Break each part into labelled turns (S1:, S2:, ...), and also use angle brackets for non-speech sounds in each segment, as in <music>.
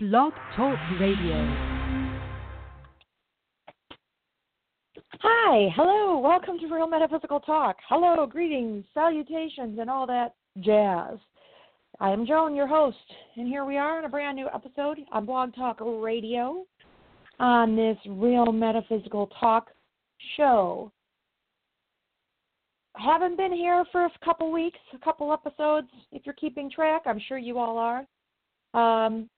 S1: Blog Talk Radio.
S2: Hi, hello, welcome to Real Metaphysical Talk. Hello, greetings, salutations, and all that jazz. I am Joan, your host, and here we are in a brand new episode on Blog Talk Radio on this Real Metaphysical Talk show. Haven't been here for a couple weeks, a couple episodes. If you're keeping track, I'm sure you all are. Um,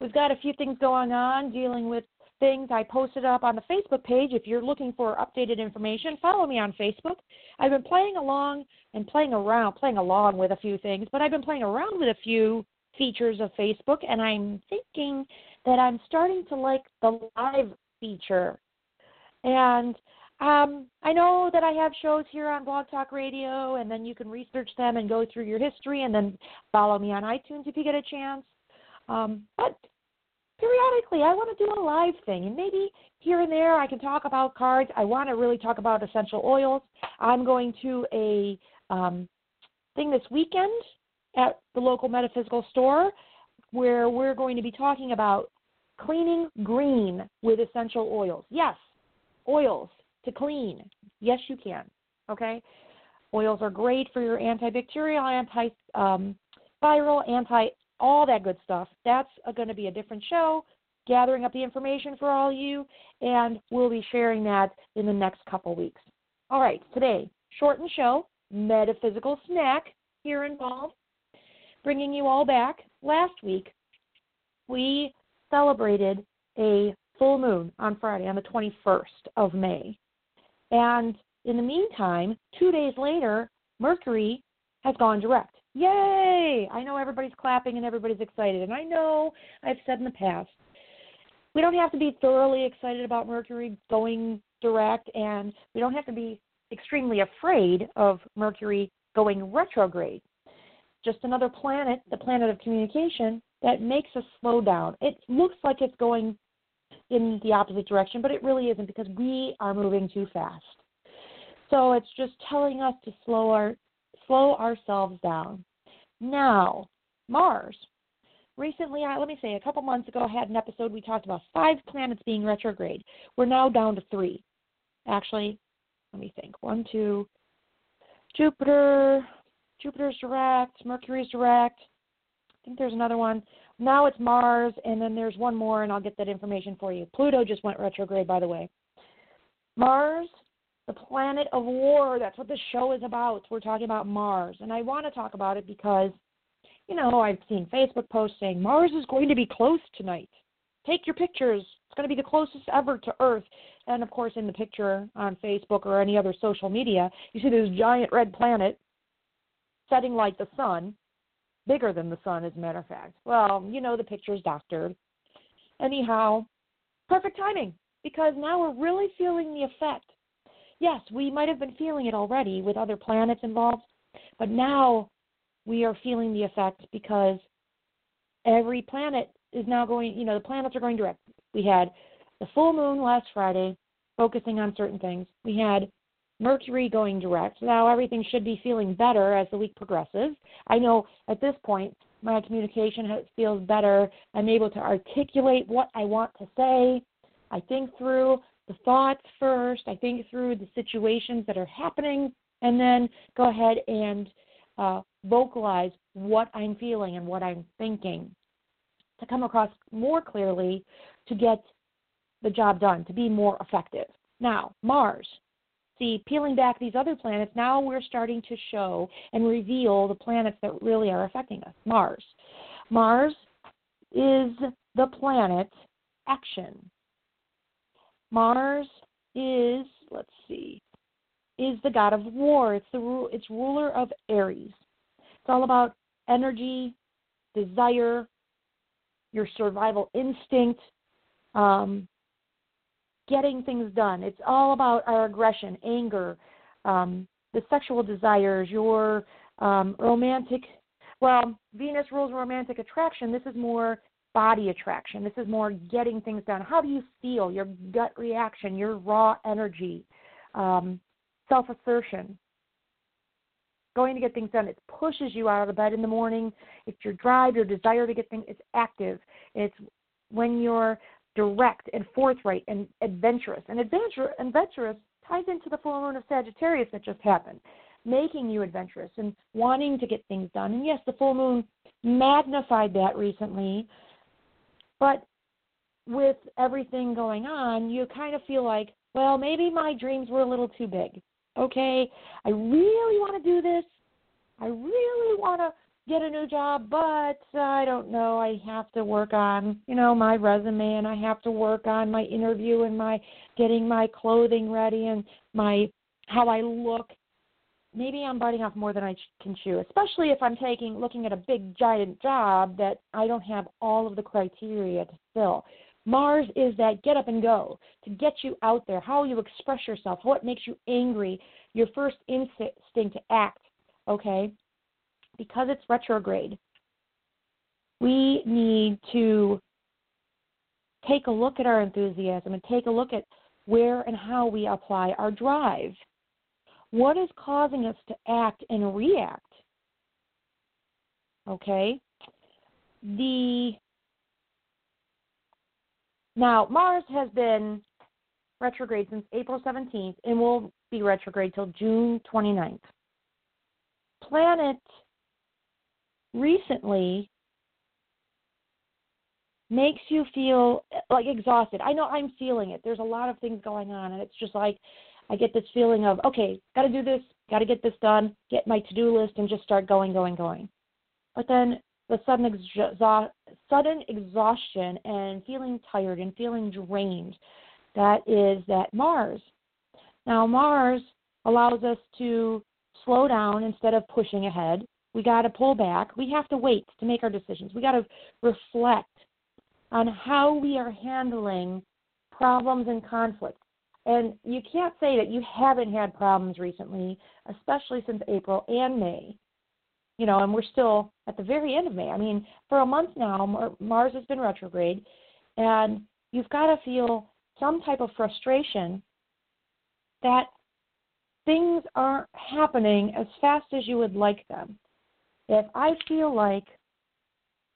S2: we've got a few things going on dealing with things I posted up on the Facebook page. If you're looking for updated information, follow me on Facebook. I've been playing along and playing around, playing along with a few things, but I've been playing around with a few features of Facebook, and I'm thinking that I'm starting to like the live feature. And um, I know that I have shows here on Blog Talk Radio, and then you can research them and go through your history, and then follow me on iTunes if you get a chance. Um, but periodically, I want to do a live thing, and maybe here and there I can talk about cards. I want to really talk about essential oils. I'm going to a um, thing this weekend at the local metaphysical store where we're going to be talking about cleaning green with essential oils. Yes, oils to clean. Yes, you can. Okay? Oils are great for your antibacterial, anti um, viral, anti all that good stuff. That's going to be a different show, gathering up the information for all you, and we'll be sharing that in the next couple weeks. All right, today, shortened show, metaphysical snack here involved, bringing you all back. Last week, we celebrated a full moon on Friday, on the 21st of May. And in the meantime, two days later, Mercury has gone direct. Yay! I know everybody's clapping and everybody's excited. And I know I've said in the past, we don't have to be thoroughly excited about Mercury going direct, and we don't have to be extremely afraid of Mercury going retrograde. Just another planet, the planet of communication, that makes us slow down. It looks like it's going in the opposite direction, but it really isn't because we are moving too fast. So it's just telling us to slow our slow ourselves down. Now, Mars. Recently, I, let me say, a couple months ago, I had an episode we talked about five planets being retrograde. We're now down to three. Actually, let me think. One, two, Jupiter, Jupiter's direct, Mercury's direct. I think there's another one. Now it's Mars, and then there's one more, and I'll get that information for you. Pluto just went retrograde, by the way. Mars, the planet of war. That's what the show is about. We're talking about Mars. And I want to talk about it because, you know, I've seen Facebook posts saying Mars is going to be close tonight. Take your pictures. It's going to be the closest ever to Earth. And of course, in the picture on Facebook or any other social media, you see this giant red planet setting like the sun bigger than the sun, as a matter of fact. Well, you know, the picture's doctored. Anyhow, perfect timing because now we're really feeling the effect. Yes, we might have been feeling it already with other planets involved, but now we are feeling the effect because every planet is now going, you know, the planets are going direct. We had the full moon last Friday focusing on certain things. We had Mercury going direct. Now everything should be feeling better as the week progresses. I know at this point my communication feels better. I'm able to articulate what I want to say. I think through the thoughts first. I think through the situations that are happening, and then go ahead and uh, vocalize what I'm feeling and what I'm thinking to come across more clearly to get the job done, to be more effective. Now, Mars, see, peeling back these other planets, now we're starting to show and reveal the planets that really are affecting us. Mars. Mars is the planet action. Mars is, let's see, is the god of war. It's the it's ruler of Aries. It's all about energy, desire, your survival instinct, um, getting things done. It's all about our aggression, anger, um, the sexual desires, your um, romantic. Well, Venus rules romantic attraction. This is more body attraction. This is more getting things done. How do you feel? Your gut reaction, your raw energy, um, self assertion. Going to get things done. It pushes you out of the bed in the morning. It's your drive, your desire to get things. It's active. It's when you're direct and forthright and adventurous. And adventure, adventurous ties into the full moon of Sagittarius that just happened, making you adventurous and wanting to get things done. And yes, the full moon magnified that recently. But with everything going on, you kind of feel like, well, maybe my dreams were a little too big. Okay, I really want to do this. I really want to get a new job, but I don't know. I have to work on, you know, my resume and I have to work on my interview and my getting my clothing ready and my how I look. Maybe I'm biting off more than I can chew, especially if I'm taking looking at a big giant job that I don't have all of the criteria to fill. Mars is that get up and go to get you out there, how you express yourself, what makes you angry, your first instinct to act, okay? Because it's retrograde, we need to take a look at our enthusiasm and take a look at where and how we apply our drive. What is causing us to act and react? Okay? The now, Mars has been retrograde since April 17th and will be retrograde till June 29th. Planet recently makes you feel like exhausted. I know I'm feeling it. There's a lot of things going on, and it's just like I get this feeling of, okay, got to do this, got to get this done, get my to do list, and just start going, going, going. But then the sudden, sudden exhaustion and feeling tired and feeling drained. That is that Mars. Now, Mars allows us to slow down instead of pushing ahead. We got to pull back. We have to wait to make our decisions. We got to reflect on how we are handling problems and conflicts. And you can't say that you haven't had problems recently, especially since April and May you know, and we're still at the very end of May. I mean, for a month now, Mars has been retrograde, and you've got to feel some type of frustration that things aren't happening as fast as you would like them. If I feel like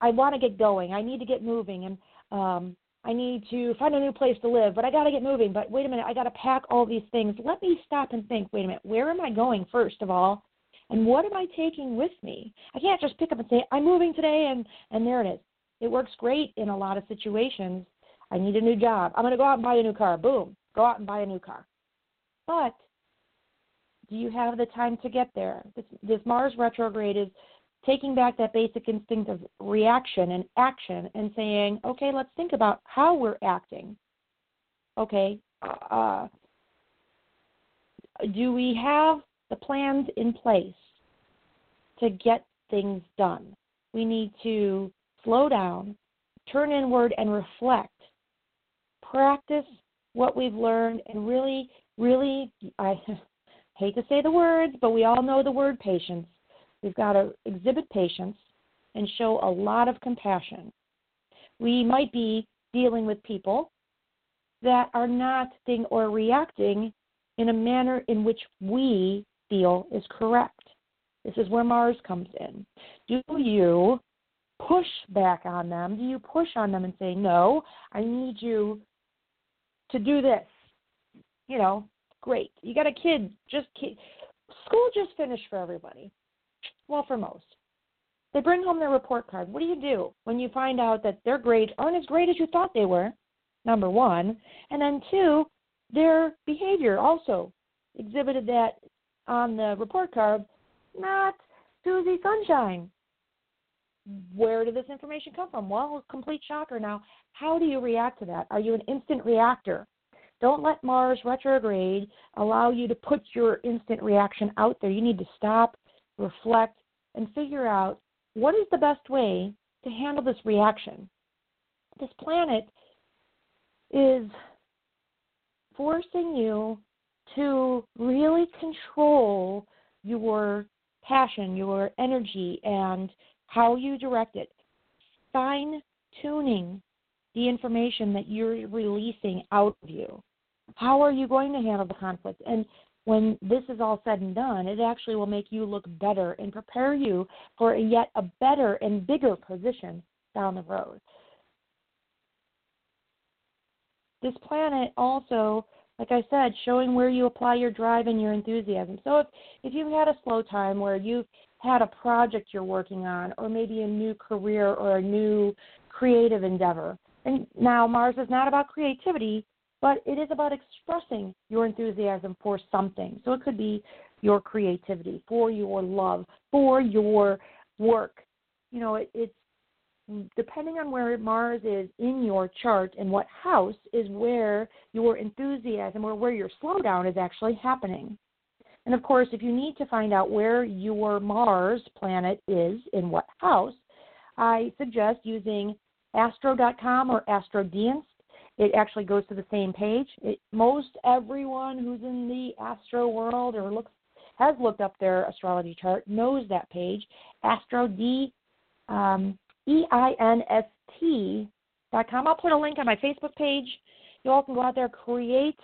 S2: I want to get going, I need to get moving, and um, I need to find a new place to live, but I got to get moving. But wait a minute, I got to pack all these things. Let me stop and think. Wait a minute, where am I going first of all? And what am I taking with me? I can't just pick up and say, I'm moving today, and, and there it is. It works great in a lot of situations. I need a new job. I'm going to go out and buy a new car. Boom, go out and buy a new car. But do you have the time to get there? This, this Mars retrograde is taking back that basic instinct of reaction and action and saying, okay, let's think about how we're acting. Okay, uh, do we have the plans in place to get things done. We need to slow down, turn inward, and reflect. Practice what we've learned and really, really, I <laughs> hate to say the words, but we all know the word patience. We've got to exhibit patience and show a lot of compassion. We might be dealing with people that are not acting or reacting in a manner in which we feel is correct. This is where Mars comes in. Do you push back on them? Do you push on them and say, no, I need you to do this? You know, great. You got a kid, just kid. School just finished for everybody. Well, for most. They bring home their report card. What do you do when you find out that their grades aren't as great as you thought they were? Number one. And then two, their behavior also exhibited that on the report card, not Susie Sunshine. Where did this information come from? Well, complete shocker. Now, how do you react to that? Are you an instant reactor? Don't let Mars retrograde allow you to put your instant reaction out there. You need to stop, reflect, and figure out what is the best way to handle this reaction. This planet is forcing you to really control your passion, your energy, and how you direct it. Fine tuning the information that you're releasing out of you. How are you going to handle the conflict? And when this is all said and done, it actually will make you look better and prepare you for a yet a better and bigger position down the road. this planet also, like I said, showing where you apply your drive and your enthusiasm. So if if you've had a slow time where you've had a project you're working on, or maybe a new career or a new creative endeavor, and now Mars is not about creativity, but it is about expressing your enthusiasm for something. So it could be your creativity, for your love, for your work. You know, it, it's depending on where Mars is in your chart and what house is where your enthusiasm or where your slowdown is actually happening. And of course, if you need to find out where your Mars planet is in what house, I suggest using astro.com or astrodienst. It actually goes to the same page. It, most everyone who's in the astro world or looks has looked up their astrology chart knows that page. Astro D um, E I N S T dot com. I'll put a link on my Facebook page. You all can go out there, create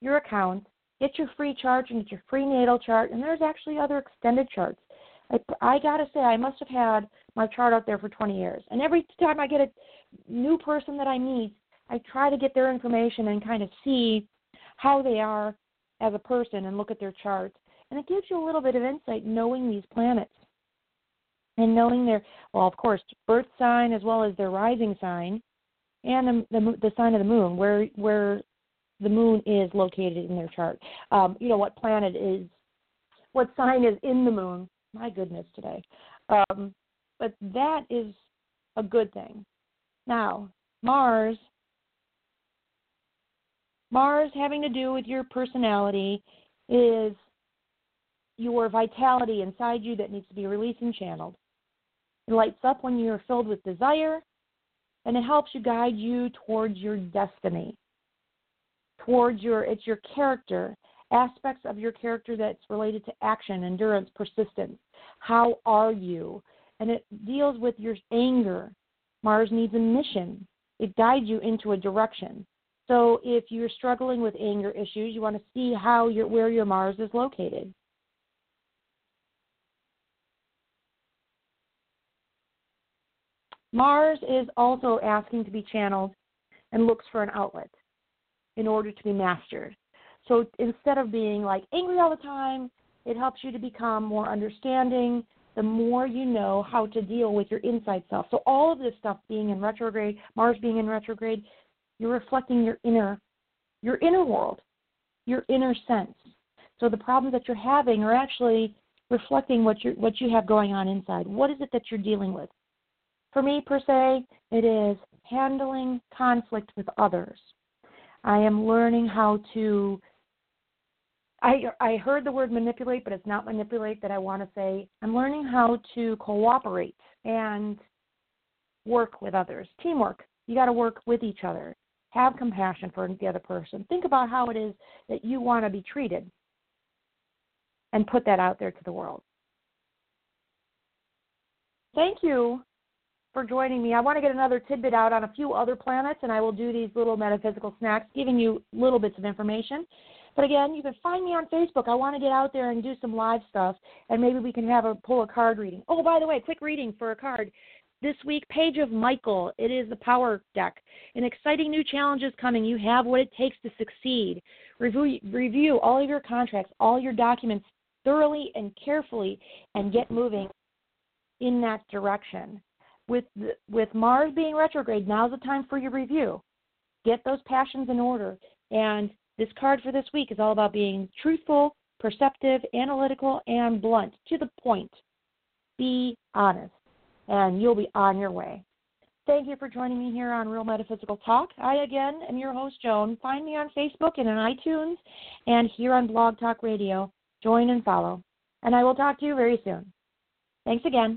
S2: your account, get your free chart, and get your free natal chart. And there's actually other extended charts. I, I gotta say, I must have had my chart out there for 20 years. And every time I get a new person that I meet, I try to get their information and kind of see how they are as a person and look at their charts. And it gives you a little bit of insight knowing these planets and knowing their, well, of course, birth sign as well as their rising sign and the, the, the sign of the moon, where where the moon is located in their chart. Um, you know what planet is, what sign is in the moon. My goodness, today. Um, but that is a good thing. Now, Mars Mars having to do with your personality is your vitality inside you that needs to be released and channeled. It lights up when you're filled with desire, and it helps you guide you towards your destiny, towards your it's your character, aspects of your character that's related to action, endurance, persistence. How are you? And it deals with your anger. Mars needs a mission. It guides you into a direction. So if you're struggling with anger issues, you want to see how your where your Mars is located. Mars is also asking to be channeled and looks for an outlet in order to be mastered. So instead of being like angry all the time, it helps you to become more understanding the more you know how to deal with your inside self. So all of this stuff being in retrograde, Mars being in retrograde, you're reflecting your inner your inner world, your inner sense. So the problems that you're having are actually reflecting what you what you have going on inside. What is it that you're dealing with? For me per se, it is handling conflict with others. I am learning how to I I heard the word manipulate, but it's not manipulate that I want to say. I'm learning how to cooperate and work with others. Teamwork. You got to work with each other. Have compassion for the other person. Think about how it is that you want to be treated and put that out there to the world. Thank you for joining me. I want to get another tidbit out on a few other planets, and I will do these little metaphysical snacks, giving you little bits of information. But again, you can find me on Facebook. I want to get out there and do some live stuff, and maybe we can have a pull a card reading. Oh, by the way, quick reading for a card this week, Page of Michael. It is the power deck. An exciting new challenge is coming. You have what it takes to succeed. Review, review all of your contracts, all your documents thoroughly and carefully, and get moving in that direction. With the, with Mars being retrograde, now's the time for your review. Get those passions in order. And this card for this week is all about being truthful, perceptive, analytical, and blunt to the point. Be honest and you'll be on your way. Thank you for joining me here on Real Metaphysical Talk. I again am your host, Joan. Find me on Facebook and on iTunes and here on Blog Talk Radio. Join and follow. And I will talk to you very soon. Thanks again.